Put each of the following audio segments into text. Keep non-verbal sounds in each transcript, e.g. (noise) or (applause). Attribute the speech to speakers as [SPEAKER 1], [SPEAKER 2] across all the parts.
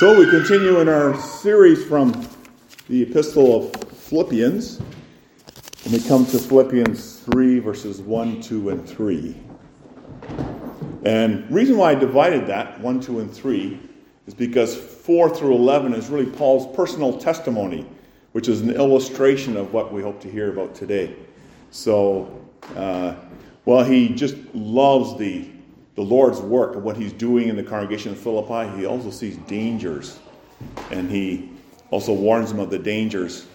[SPEAKER 1] So we continue in our series from the Epistle of Philippians, and we come to Philippians 3, verses 1, 2, and 3. And reason why I divided that, 1, 2, and 3, is because 4 through 11 is really Paul's personal testimony, which is an illustration of what we hope to hear about today. So, uh, well, he just loves the the Lord's work and what he's doing in the congregation of Philippi, he also sees dangers. And he also warns them of the dangers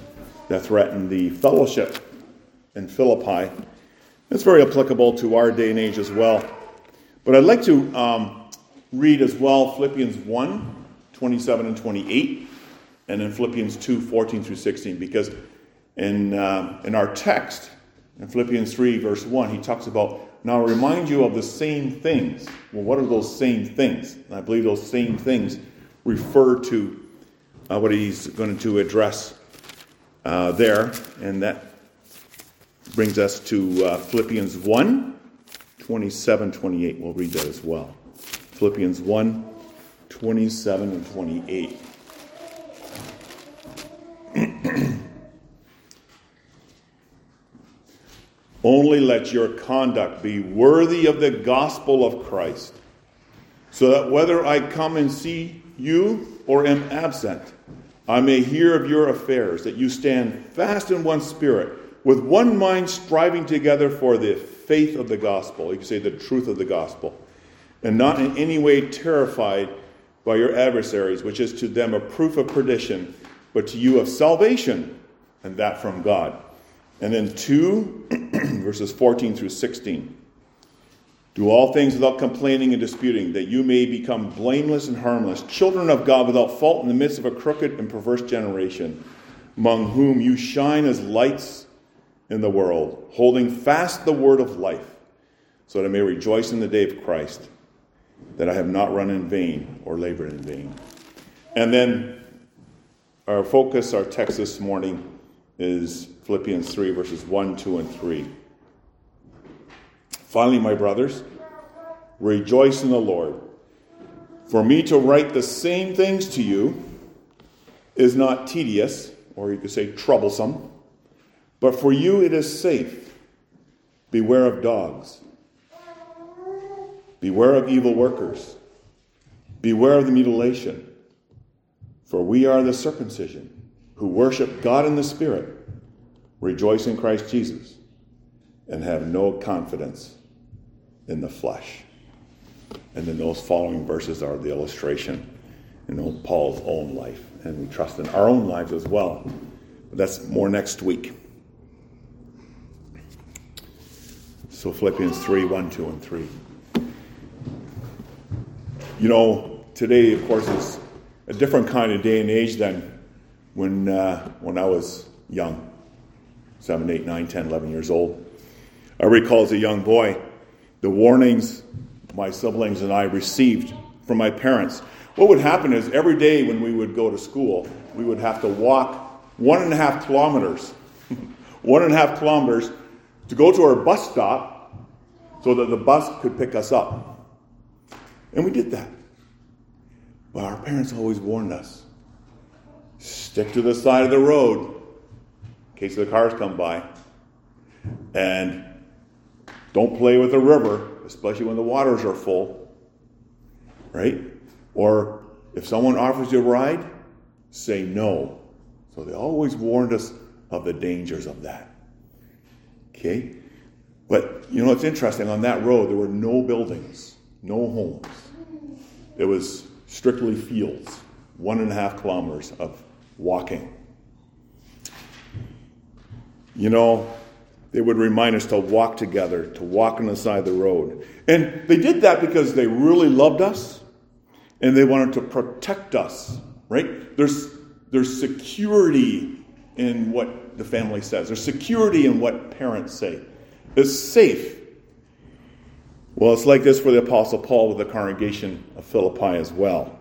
[SPEAKER 1] that threaten the fellowship in Philippi. It's very applicable to our day and age as well. But I'd like to um, read as well Philippians 1 27 and 28, and then Philippians 2 14 through 16, because in, uh, in our text, in Philippians 3, verse 1, he talks about now, I remind you of the same things. Well, what are those same things? And I believe those same things refer to uh, what he's going to address uh, there. And that brings us to uh, Philippians 1 27, 28. We'll read that as well. Philippians 1 27 and 28. Only let your conduct be worthy of the gospel of Christ, so that whether I come and see you or am absent, I may hear of your affairs, that you stand fast in one spirit, with one mind striving together for the faith of the gospel. You can say the truth of the gospel, and not in any way terrified by your adversaries, which is to them a proof of perdition, but to you of salvation, and that from God. And then 2, verses 14 through 16. Do all things without complaining and disputing, that you may become blameless and harmless, children of God without fault in the midst of a crooked and perverse generation, among whom you shine as lights in the world, holding fast the word of life, so that I may rejoice in the day of Christ, that I have not run in vain or labored in vain. And then our focus, our text this morning, is Philippians 3, verses 1, 2, and 3. Finally, my brothers, rejoice in the Lord. For me to write the same things to you is not tedious, or you could say troublesome, but for you it is safe. Beware of dogs. Beware of evil workers. Beware of the mutilation. For we are the circumcision who worship God in the Spirit, rejoice in Christ Jesus, and have no confidence in the flesh. And then those following verses are the illustration in Paul's own life. And we trust in our own lives as well. But that's more next week. So Philippians 3 1, 2, and 3. You know, today, of course, is a different kind of day and age than when, uh, when I was young 7, 8, 9, 10, 11 years old. I recall as a young boy the warnings my siblings and I received from my parents. What would happen is every day when we would go to school, we would have to walk one and a half kilometers, (laughs) one and a half kilometers to go to our bus stop so that the bus could pick us up. And we did that. But our parents always warned us stick to the side of the road in case the cars come by. And don't play with the river, especially when the waters are full. Right? Or if someone offers you a ride, say no. So they always warned us of the dangers of that. Okay? But you know what's interesting? On that road, there were no buildings, no homes. It was strictly fields, one and a half kilometers of walking. You know, they would remind us to walk together, to walk on the side of the road. And they did that because they really loved us and they wanted to protect us, right? There's, there's security in what the family says, there's security in what parents say. It's safe. Well, it's like this for the Apostle Paul with the congregation of Philippi as well.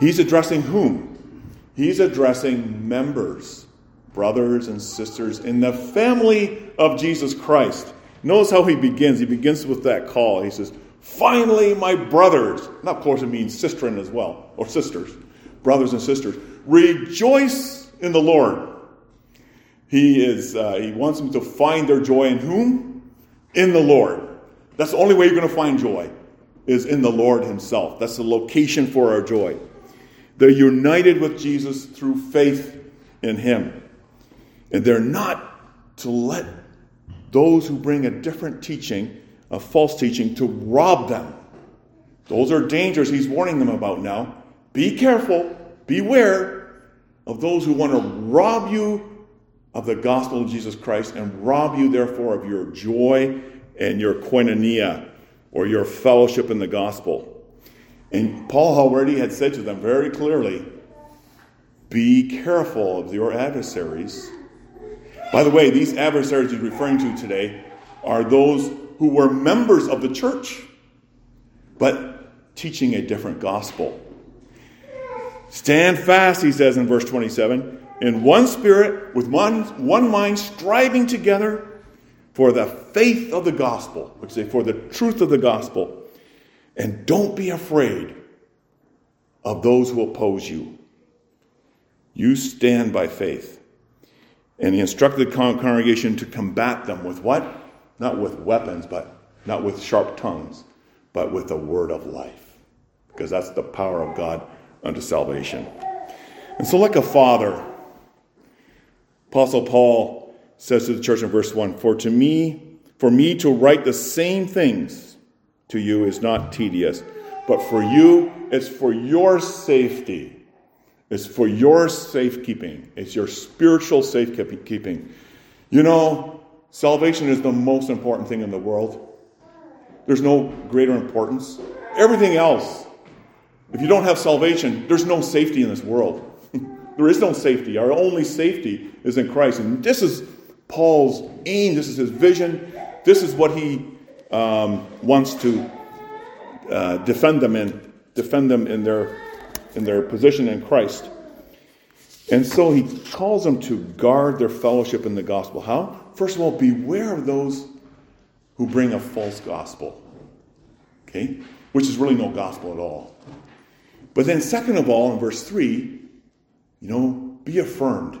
[SPEAKER 1] He's addressing whom? He's addressing members, brothers and sisters in the family of Jesus Christ. Notice how he begins. He begins with that call. He says, Finally, my brothers, now of course it means sistren as well, or sisters, brothers and sisters, rejoice in the Lord. He is uh, he wants them to find their joy in whom? In the Lord. That's the only way you're going to find joy is in the Lord Himself. That's the location for our joy. They're united with Jesus through faith in Him. And they're not to let those who bring a different teaching, a false teaching, to rob them. Those are dangers He's warning them about now. Be careful, beware of those who want to rob you of the gospel of Jesus Christ and rob you, therefore, of your joy and your koinonia or your fellowship in the gospel. And Paul already had said to them very clearly be careful of your adversaries. By the way, these adversaries he's referring to today are those who were members of the church, but teaching a different gospel. Stand fast, he says in verse 27, in one spirit, with one, one mind, striving together for the faith of the gospel, which say for the truth of the gospel. And don't be afraid of those who oppose you. You stand by faith. And he instructed the congregation to combat them with what? Not with weapons, but not with sharp tongues, but with the word of life. Because that's the power of God unto salvation. And so, like a father, Apostle Paul says to the church in verse 1 For to me, for me to write the same things to you is not tedious, but for you, it's for your safety. It's for your safekeeping. It's your spiritual safekeeping. You know, salvation is the most important thing in the world. There's no greater importance. Everything else, if you don't have salvation, there's no safety in this world. (laughs) there is no safety. Our only safety is in Christ. And this is Paul's aim, this is his vision, this is what he um, wants to uh, defend them in, defend them in their, in their position in Christ. And so he calls them to guard their fellowship in the gospel. How? First of all, beware of those who bring a false gospel. Okay? Which is really no gospel at all. But then, second of all, in verse 3, you know, be affirmed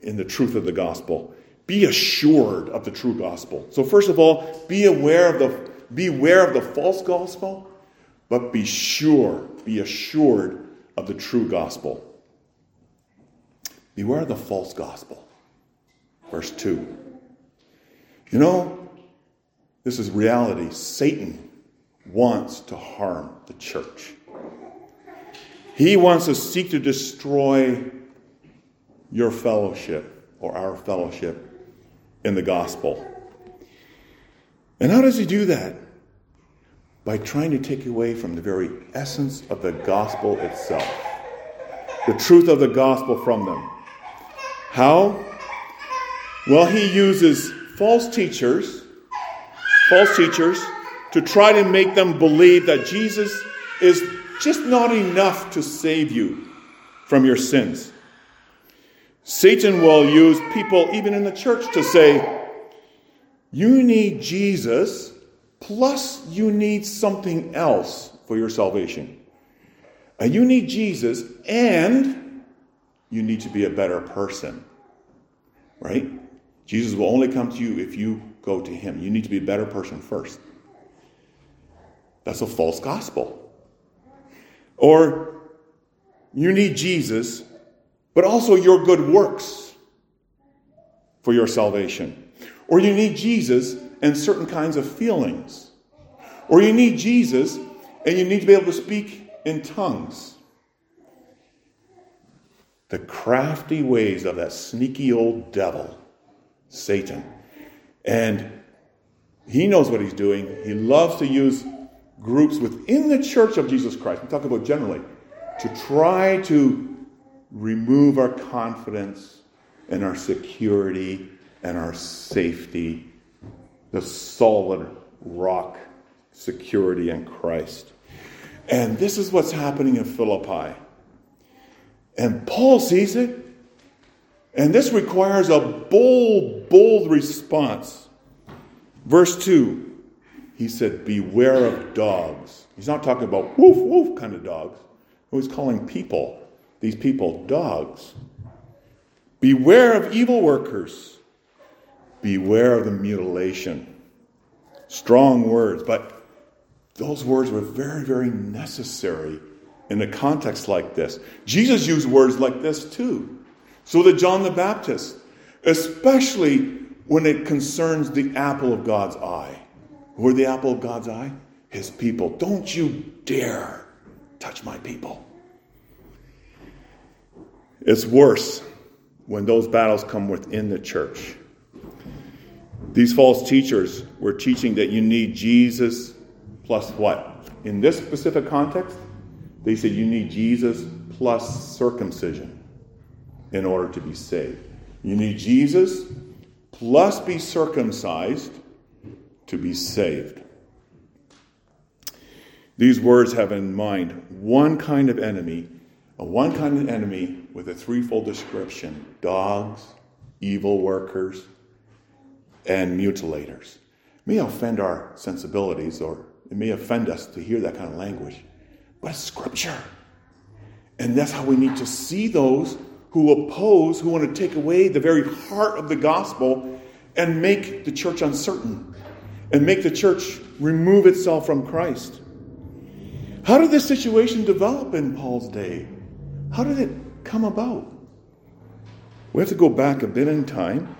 [SPEAKER 1] in the truth of the gospel be assured of the true gospel. So first of all, be aware of the beware of the false gospel, but be sure, be assured of the true gospel. Beware of the false gospel. Verse 2. You know, this is reality. Satan wants to harm the church. He wants to seek to destroy your fellowship or our fellowship in the gospel. And how does he do that? By trying to take you away from the very essence of the gospel itself, the truth of the gospel from them. How? Well, he uses false teachers, false teachers, to try to make them believe that Jesus is just not enough to save you from your sins. Satan will use people, even in the church, to say, You need Jesus, plus you need something else for your salvation. Uh, you need Jesus, and you need to be a better person. Right? Jesus will only come to you if you go to him. You need to be a better person first. That's a false gospel. Or you need Jesus, but also your good works for your salvation. Or you need Jesus and certain kinds of feelings. Or you need Jesus and you need to be able to speak in tongues. The crafty ways of that sneaky old devil, Satan. And he knows what he's doing. He loves to use groups within the church of Jesus Christ, I'm talking about generally, to try to remove our confidence and our security and our safety, the solid rock security in Christ. And this is what's happening in Philippi. And Paul sees it. And this requires a bold, bold response. Verse 2 he said, Beware of dogs. He's not talking about woof woof kind of dogs. He's calling people, these people, dogs. Beware of evil workers. Beware of the mutilation. Strong words, but those words were very, very necessary in a context like this. Jesus used words like this too. So did John the Baptist, especially when it concerns the apple of God's eye. Who are the apple of God's eye? His people. Don't you dare touch my people. It's worse when those battles come within the church. These false teachers were teaching that you need Jesus plus what? In this specific context, they said you need Jesus plus circumcision in order to be saved. You need Jesus plus be circumcised to be saved. These words have in mind one kind of enemy, a one kind of enemy with a threefold description dogs, evil workers, and mutilators. It may offend our sensibilities or it may offend us to hear that kind of language, but it's scripture. And that's how we need to see those who oppose, who want to take away the very heart of the gospel and make the church uncertain and make the church remove itself from Christ. How did this situation develop in Paul's day? How did it come about? We have to go back a bit in time.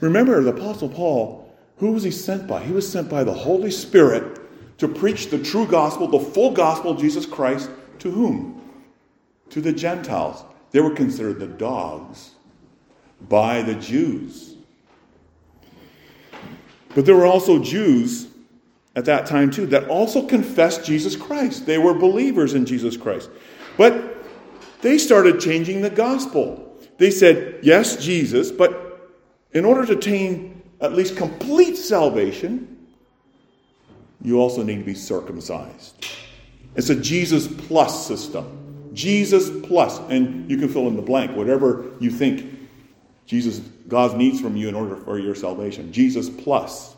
[SPEAKER 1] Remember, the Apostle Paul, who was he sent by? He was sent by the Holy Spirit to preach the true gospel, the full gospel of Jesus Christ, to whom? To the Gentiles. They were considered the dogs by the Jews. But there were also Jews at that time too that also confessed Jesus Christ. They were believers in Jesus Christ. But they started changing the gospel. They said, yes, Jesus, but in order to attain at least complete salvation, you also need to be circumcised. It's a Jesus plus system. Jesus plus, and you can fill in the blank, whatever you think Jesus, God needs from you in order for your salvation. Jesus plus.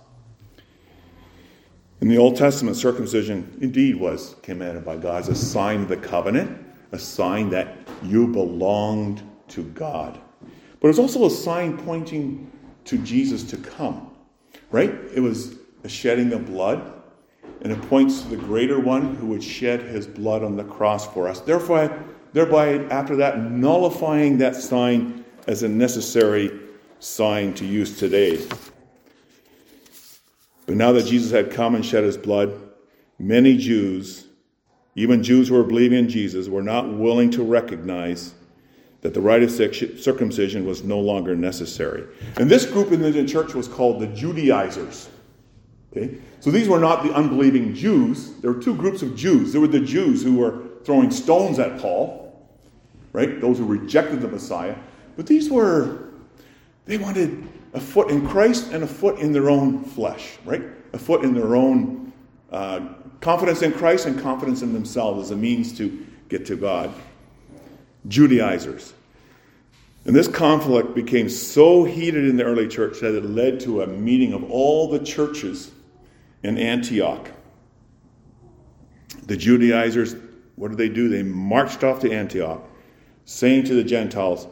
[SPEAKER 1] In the Old Testament, circumcision indeed was commanded by God as a sign of the covenant, a sign that you belonged to God. But it was also a sign pointing to Jesus to come, right? It was a shedding of blood, and it points to the greater one who would shed his blood on the cross for us. Therefore, thereby, after that, nullifying that sign as a necessary sign to use today. But now that Jesus had come and shed his blood, many Jews, even Jews who were believing in Jesus, were not willing to recognize that the rite of circumcision was no longer necessary. And this group in the church was called the Judaizers. Okay? So these were not the unbelieving Jews. There were two groups of Jews. There were the Jews who were throwing stones at Paul, right? Those who rejected the Messiah. But these were, they wanted a foot in Christ and a foot in their own flesh, right? A foot in their own uh, confidence in Christ and confidence in themselves as a means to get to God. Judaizers. And this conflict became so heated in the early church that it led to a meeting of all the churches in Antioch. The Judaizers, what did they do? They marched off to Antioch, saying to the Gentiles,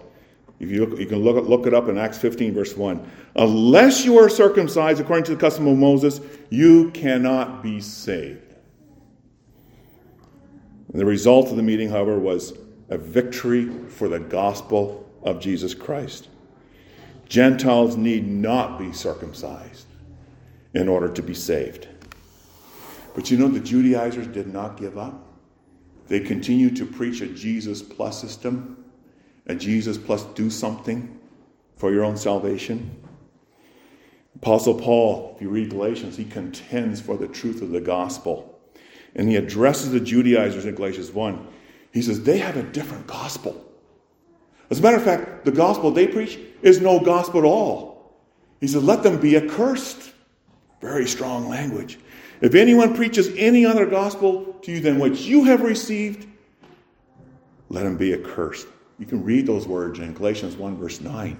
[SPEAKER 1] if you, look, you can look, look it up in Acts 15, verse 1. Unless you are circumcised according to the custom of Moses, you cannot be saved. And the result of the meeting, however, was a victory for the gospel of Jesus Christ. Gentiles need not be circumcised in order to be saved. But you know, the Judaizers did not give up. They continued to preach a Jesus plus system a Jesus plus do something for your own salvation. Apostle Paul, if you read Galatians, he contends for the truth of the gospel. And he addresses the Judaizers in Galatians 1. He says they have a different gospel. As a matter of fact, the gospel they preach is no gospel at all. He said, let them be accursed. Very strong language. If anyone preaches any other gospel to you than what you have received, let him be accursed. You can read those words in Galatians 1, verse 9.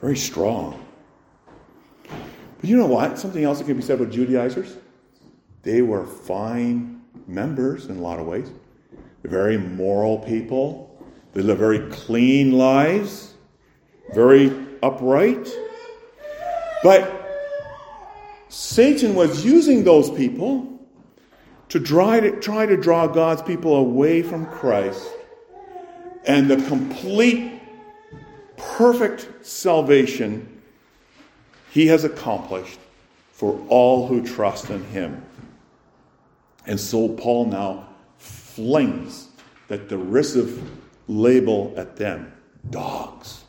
[SPEAKER 1] Very strong. But you know what? Something else that can be said about Judaizers? they were fine members in a lot of ways. Very moral people. They live very clean lives, very upright. But Satan was using those people to try to, try to draw God's people away from Christ and the complete, perfect salvation he has accomplished for all who trust in him. And so Paul now flings that derisive label at them dogs.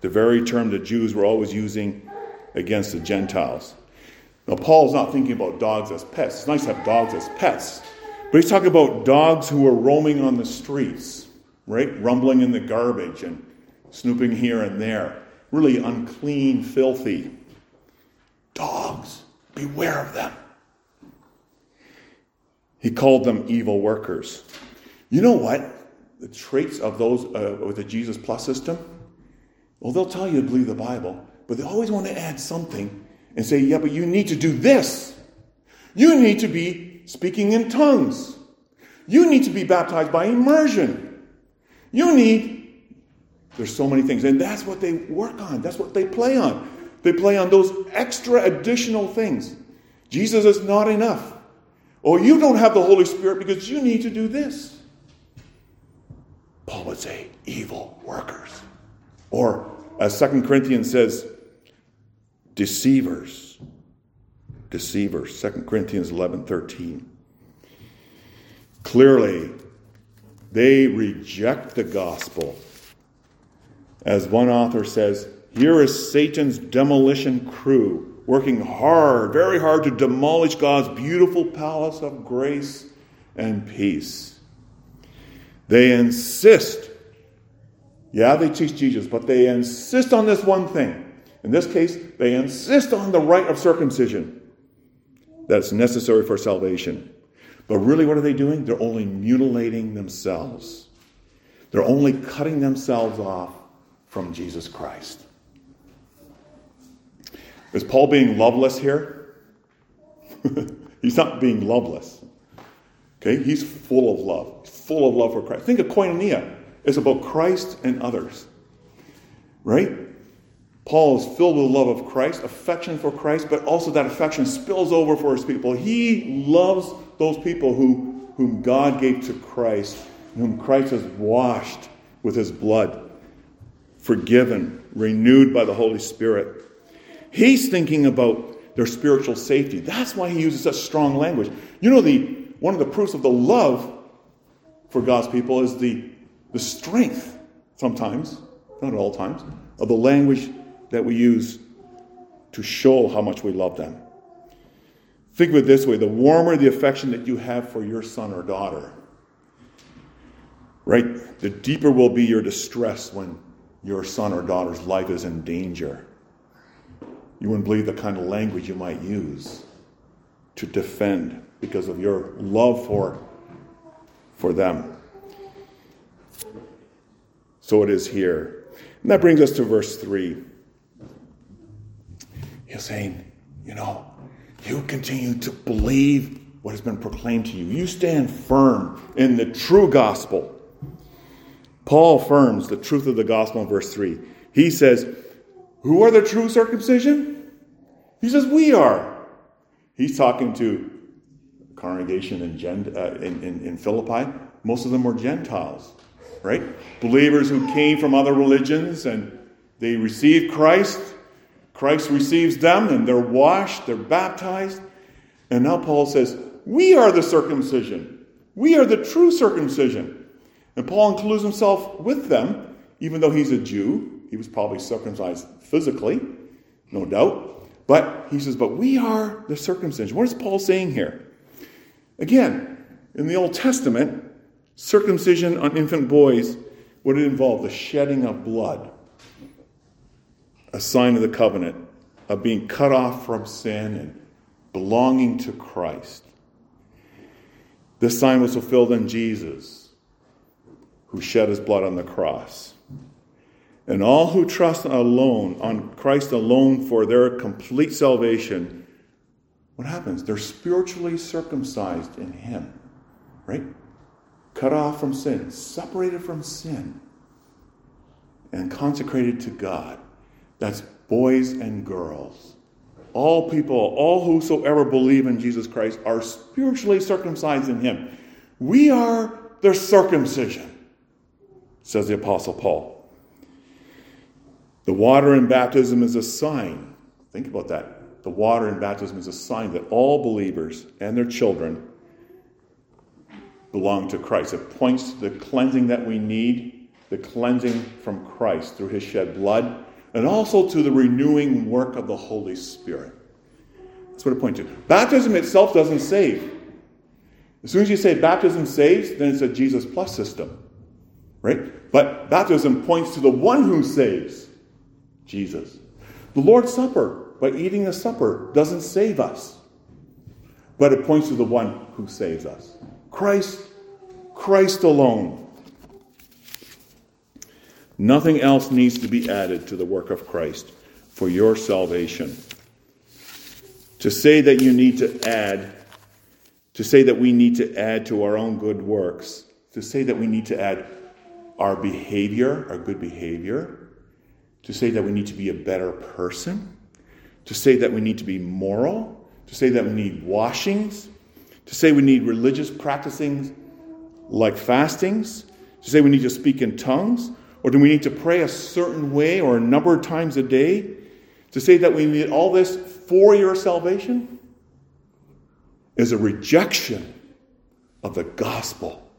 [SPEAKER 1] The very term the Jews were always using against the Gentiles. Now, Paul's not thinking about dogs as pets. It's nice to have dogs as pets. But he's talking about dogs who are roaming on the streets, right? Rumbling in the garbage and snooping here and there. Really unclean, filthy. Dogs. Beware of them. He called them evil workers. You know what? The traits of those uh, with the Jesus Plus system? Well, they'll tell you to believe the Bible, but they always want to add something and say, yeah, but you need to do this. You need to be speaking in tongues. You need to be baptized by immersion. You need, there's so many things. And that's what they work on, that's what they play on. They play on those extra additional things. Jesus is not enough. Or you don't have the Holy Spirit because you need to do this. Paul would say, evil workers. Or, as Second Corinthians says, deceivers. Deceivers. 2 Corinthians 11 13. Clearly, they reject the gospel. As one author says, here is Satan's demolition crew working hard, very hard to demolish God's beautiful palace of grace and peace. They insist yeah, they teach Jesus, but they insist on this one thing. In this case, they insist on the rite of circumcision that's necessary for salvation. But really, what are they doing? They're only mutilating themselves. They're only cutting themselves off from Jesus Christ. Is Paul being loveless here? (laughs) he's not being loveless. Okay, he's full of love. Full of love for Christ. Think of koinonia. It's about Christ and others. Right? Paul is filled with love of Christ, affection for Christ, but also that affection spills over for his people. He loves those people who, whom God gave to Christ, whom Christ has washed with his blood, forgiven, renewed by the Holy Spirit. He's thinking about their spiritual safety. That's why he uses such strong language. You know, the one of the proofs of the love for God's people is the the strength, sometimes, not at all times, of the language that we use to show how much we love them. Think of it this way the warmer the affection that you have for your son or daughter, right, the deeper will be your distress when your son or daughter's life is in danger. You wouldn't believe the kind of language you might use to defend because of your love for, for them. So it is here. And that brings us to verse 3. He's saying, you know, you continue to believe what has been proclaimed to you. You stand firm in the true gospel. Paul affirms the truth of the gospel in verse 3. He says, Who are the true circumcision? He says, We are. He's talking to congregation in, uh, in, in, in Philippi. Most of them were Gentiles right? Believers who came from other religions and they received Christ. Christ receives them and they're washed, they're baptized. And now Paul says, We are the circumcision. We are the true circumcision. And Paul includes himself with them, even though he's a Jew. He was probably circumcised physically, no doubt. But he says, But we are the circumcision. What is Paul saying here? Again, in the Old Testament, Circumcision on infant boys would involve the shedding of blood, a sign of the covenant, of being cut off from sin and belonging to Christ. This sign was fulfilled in Jesus, who shed his blood on the cross. And all who trust alone on Christ alone for their complete salvation what happens? They're spiritually circumcised in Him, right? Cut off from sin, separated from sin, and consecrated to God. That's boys and girls. All people, all whosoever believe in Jesus Christ are spiritually circumcised in Him. We are their circumcision, says the Apostle Paul. The water in baptism is a sign. Think about that. The water in baptism is a sign that all believers and their children belong to Christ. It points to the cleansing that we need, the cleansing from Christ through his shed blood, and also to the renewing work of the Holy Spirit. That's what it points to. Baptism itself doesn't save. As soon as you say baptism saves, then it's a Jesus plus system. Right? But baptism points to the one who saves. Jesus. The Lord's Supper, by eating the supper, doesn't save us, but it points to the one who saves us Christ, Christ alone. Nothing else needs to be added to the work of Christ for your salvation. To say that you need to add, to say that we need to add to our own good works, to say that we need to add our behavior, our good behavior, to say that we need to be a better person, to say that we need to be moral, to say that we need washings, to say we need religious practicing like fastings, to say we need to speak in tongues, or do we need to pray a certain way or a number of times a day? To say that we need all this for your salvation is a rejection of the gospel.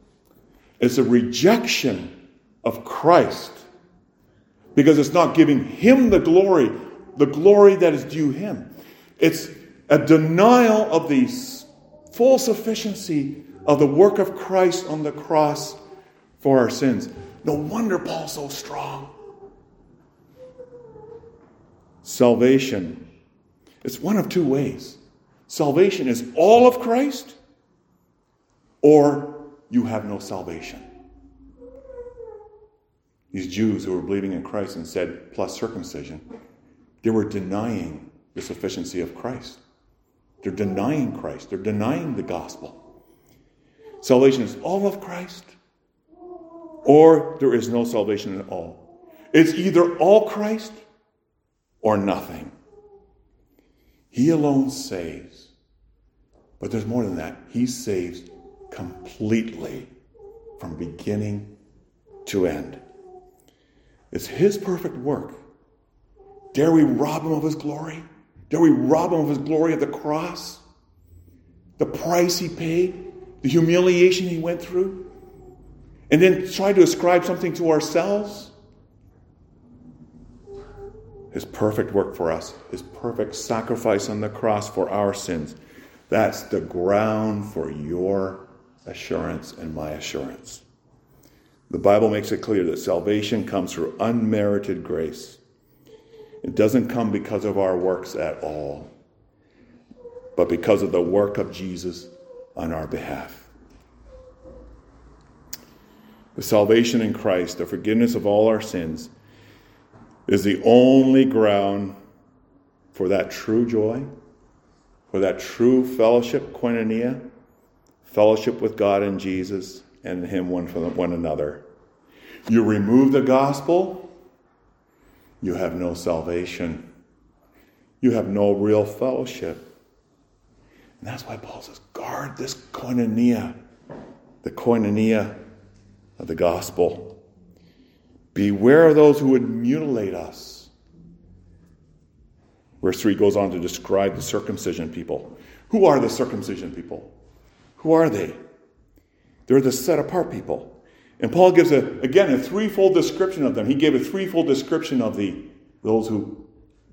[SPEAKER 1] It's a rejection of Christ because it's not giving him the glory, the glory that is due him. It's a denial of the full sufficiency of the work of Christ on the cross for our sins. No wonder Paul's so strong. Salvation. It's one of two ways. Salvation is all of Christ, or you have no salvation. These Jews who were believing in Christ and said, plus circumcision, they were denying the sufficiency of Christ. They're denying Christ, they're denying the gospel. Salvation is all of Christ, or there is no salvation at all. It's either all Christ or nothing. He alone saves. But there's more than that. He saves completely from beginning to end. It's His perfect work. Dare we rob Him of His glory? Dare we rob Him of His glory at the cross? The price He paid? The humiliation He went through? And then try to ascribe something to ourselves? His perfect work for us, His perfect sacrifice on the cross for our sins. That's the ground for your assurance and my assurance. The Bible makes it clear that salvation comes through unmerited grace. It doesn't come because of our works at all, but because of the work of Jesus on our behalf. The salvation in Christ, the forgiveness of all our sins, is the only ground for that true joy, for that true fellowship, koinonia, fellowship with God and Jesus, and him one from one another. You remove the gospel, you have no salvation. You have no real fellowship. And that's why Paul says, guard this koinonia, the koinonia of the gospel. Beware of those who would mutilate us. Verse 3 goes on to describe the circumcision people. Who are the circumcision people? Who are they? They're the set apart people. And Paul gives a again a threefold description of them. He gave a threefold description of the those who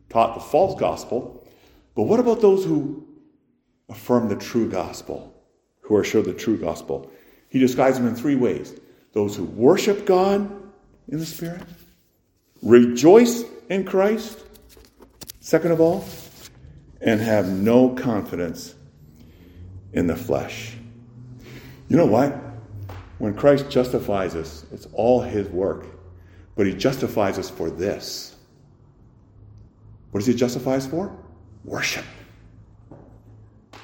[SPEAKER 1] taught the false gospel. But what about those who affirm the true gospel, who are sure the true gospel? He describes them in three ways. Those who worship God in the Spirit, rejoice in Christ, second of all, and have no confidence in the flesh. You know what? When Christ justifies us, it's all his work. But he justifies us for this. What does he justify us for? Worship.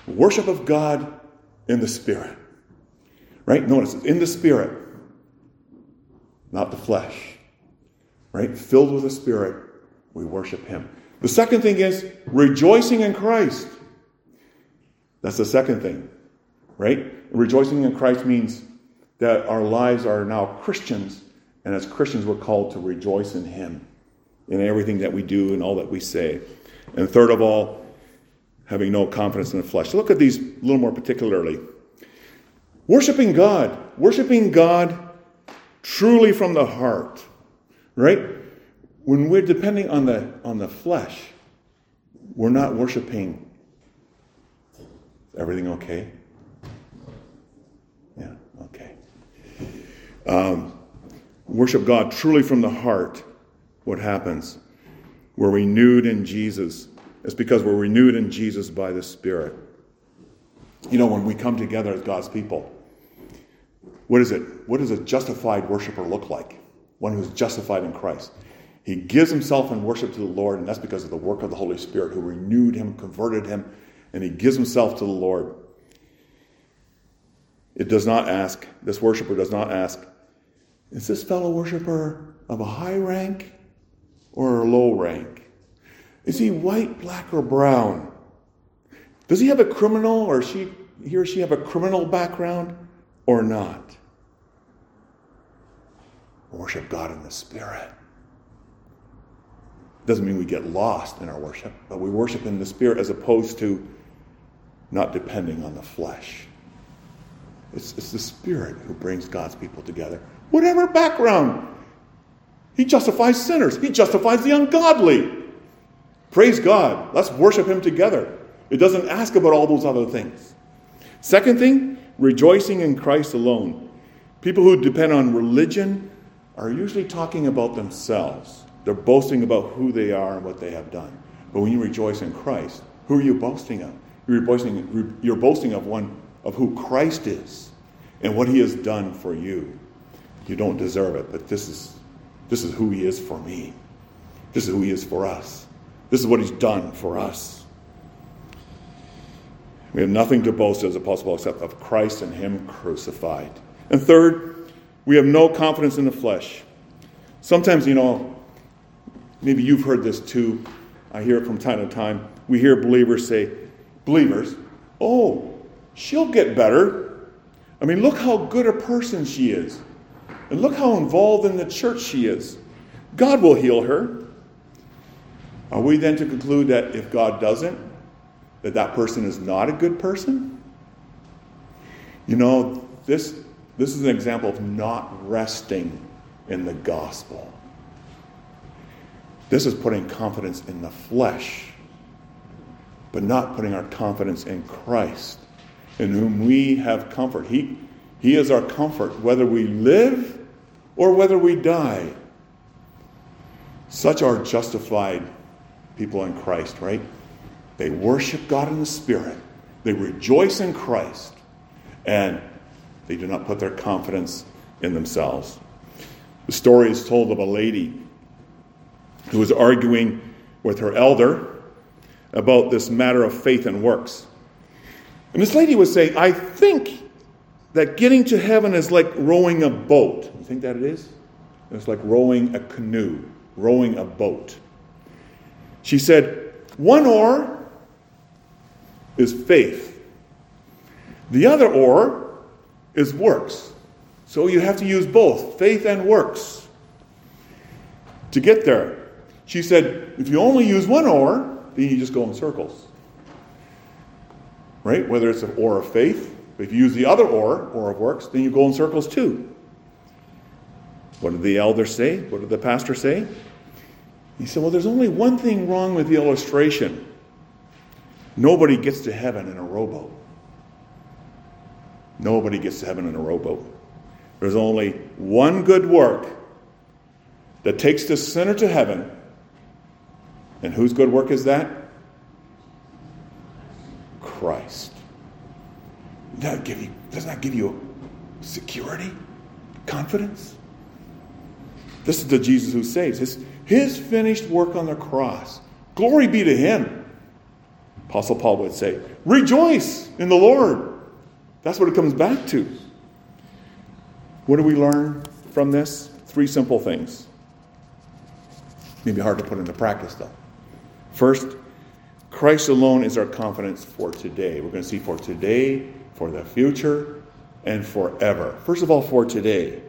[SPEAKER 1] Worship of God in the Spirit. Right? Notice, in the Spirit, not the flesh. Right? Filled with the Spirit, we worship Him. The second thing is rejoicing in Christ. That's the second thing. Right? Rejoicing in Christ means that our lives are now Christians, and as Christians, we're called to rejoice in Him in everything that we do and all that we say. And third of all, having no confidence in the flesh. Look at these a little more particularly. Worshipping God, worshipping God truly from the heart, right? When we're depending on the on the flesh, we're not worshiping. Everything okay? Yeah, okay. Um, worship God truly from the heart. What happens? We're renewed in Jesus. It's because we're renewed in Jesus by the Spirit. You know, when we come together as God's people, what is it? What does a justified worshiper look like? One who's justified in Christ. He gives himself in worship to the Lord, and that's because of the work of the Holy Spirit who renewed him, converted him, and he gives himself to the Lord. It does not ask, this worshiper does not ask, is this fellow worshiper of a high rank or a low rank? Is he white, black, or brown? Does he have a criminal or she, he or she have a criminal background or not? Worship God in the Spirit. Doesn't mean we get lost in our worship, but we worship in the Spirit as opposed to not depending on the flesh. It's, it's the Spirit who brings God's people together. Whatever background. He justifies sinners, He justifies the ungodly. Praise God. Let's worship Him together. It doesn't ask about all those other things. Second thing, rejoicing in Christ alone. People who depend on religion are usually talking about themselves. They're boasting about who they are and what they have done. But when you rejoice in Christ, who are you boasting of? You're boasting, you're boasting of one of who Christ is and what he has done for you. You don't deserve it, but this is this is who he is for me. This is who he is for us. This is what he's done for us. We have nothing to boast as apostle except of Christ and him crucified. And third, we have no confidence in the flesh. Sometimes, you know, maybe you've heard this too. I hear it from time to time. We hear believers say, believers, oh, she'll get better. I mean, look how good a person she is. And look how involved in the church she is. God will heal her. Are we then to conclude that if God doesn't, that that person is not a good person? You know, this, this is an example of not resting in the gospel. This is putting confidence in the flesh, but not putting our confidence in Christ, in whom we have comfort. He, he is our comfort, whether we live or whether we die. Such are justified people in Christ, right? They worship God in the Spirit, they rejoice in Christ, and they do not put their confidence in themselves. The story is told of a lady who was arguing with her elder about this matter of faith and works. And this lady would say, I think that getting to heaven is like rowing a boat. You think that it is? It's like rowing a canoe, rowing a boat. She said, one oar is faith, the other oar is works. So you have to use both faith and works to get there. She said, if you only use one oar, then you just go in circles. Right? Whether it's an oar of faith, if you use the other oar, oar of works, then you go in circles too. What did the elder say? What did the pastor say? He said, Well, there's only one thing wrong with the illustration. Nobody gets to heaven in a rowboat. Nobody gets to heaven in a rowboat. There's only one good work that takes the sinner to heaven. And whose good work is that? Christ. Does that give you, doesn't that give you security? Confidence? This is the Jesus who saves. His, his finished work on the cross. Glory be to him. Apostle Paul would say, Rejoice in the Lord. That's what it comes back to. What do we learn from this? Three simple things. Maybe hard to put into practice, though. First, Christ alone is our confidence for today. We're going to see for today, for the future, and forever. First of all, for today.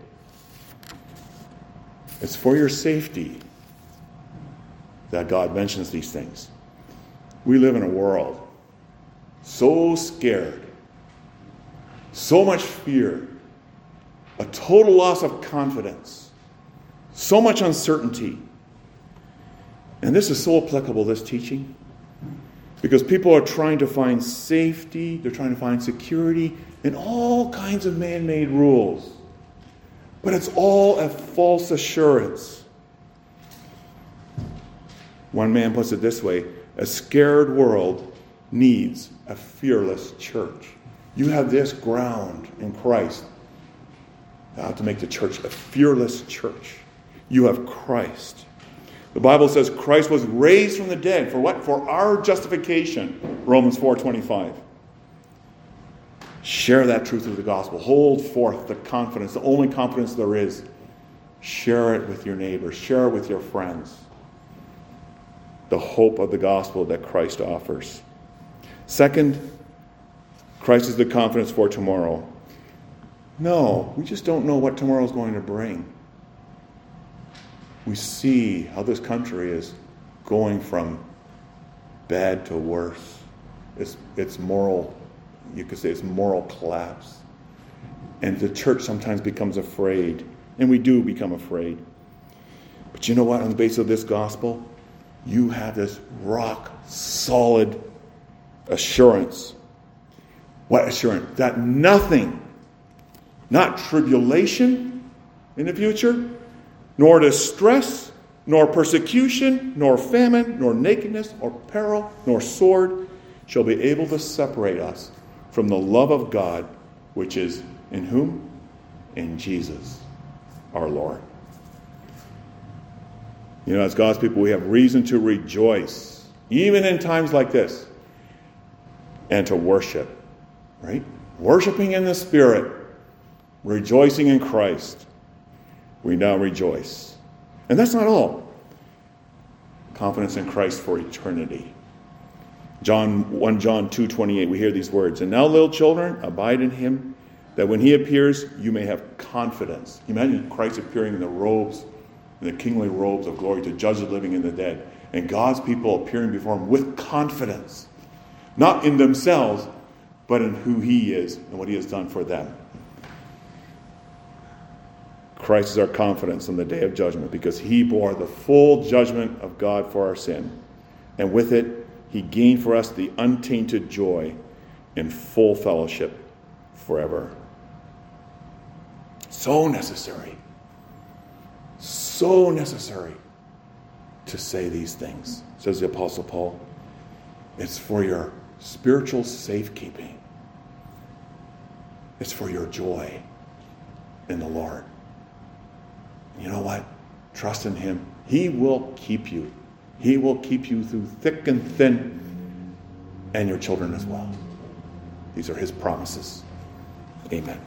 [SPEAKER 1] It's for your safety that God mentions these things. We live in a world so scared, so much fear, a total loss of confidence, so much uncertainty. And this is so applicable, this teaching, because people are trying to find safety, they're trying to find security in all kinds of man made rules. But it's all a false assurance. One man puts it this way a scared world needs a fearless church. You have this ground in Christ. Now to make the church a fearless church. You have Christ. The Bible says Christ was raised from the dead for what? For our justification. Romans 4:25. Share that truth of the gospel. Hold forth the confidence, the only confidence there is. Share it with your neighbors, share it with your friends. The hope of the gospel that Christ offers. Second, Christ is the confidence for tomorrow. No, we just don't know what tomorrow is going to bring. We see how this country is going from bad to worse. It's, it's moral you could say it's moral collapse. And the church sometimes becomes afraid, and we do become afraid. But you know what? On the basis of this gospel, you have this rock solid assurance. What assurance? That nothing, not tribulation in the future, nor distress, nor persecution, nor famine, nor nakedness, or peril, nor sword shall be able to separate us from the love of God, which is in whom? In Jesus, our Lord. You know, as God's people, we have reason to rejoice, even in times like this, and to worship, right? Worshiping in the Spirit, rejoicing in Christ. We now rejoice. And that's not all. Confidence in Christ for eternity. John 1 John 2:28 we hear these words and now little children abide in him that when he appears you may have confidence. Imagine Christ appearing in the robes in the kingly robes of glory to judge the living and the dead and God's people appearing before him with confidence not in themselves but in who he is and what he has done for them. Christ is our confidence on the day of judgment because he bore the full judgment of God for our sin and with it he gained for us the untainted joy in full fellowship forever. So necessary. So necessary to say these things, says the Apostle Paul. It's for your spiritual safekeeping, it's for your joy in the Lord. You know what? Trust in Him. He will keep you he will keep you through thick and thin, and your children as well. These are His promises. Amen.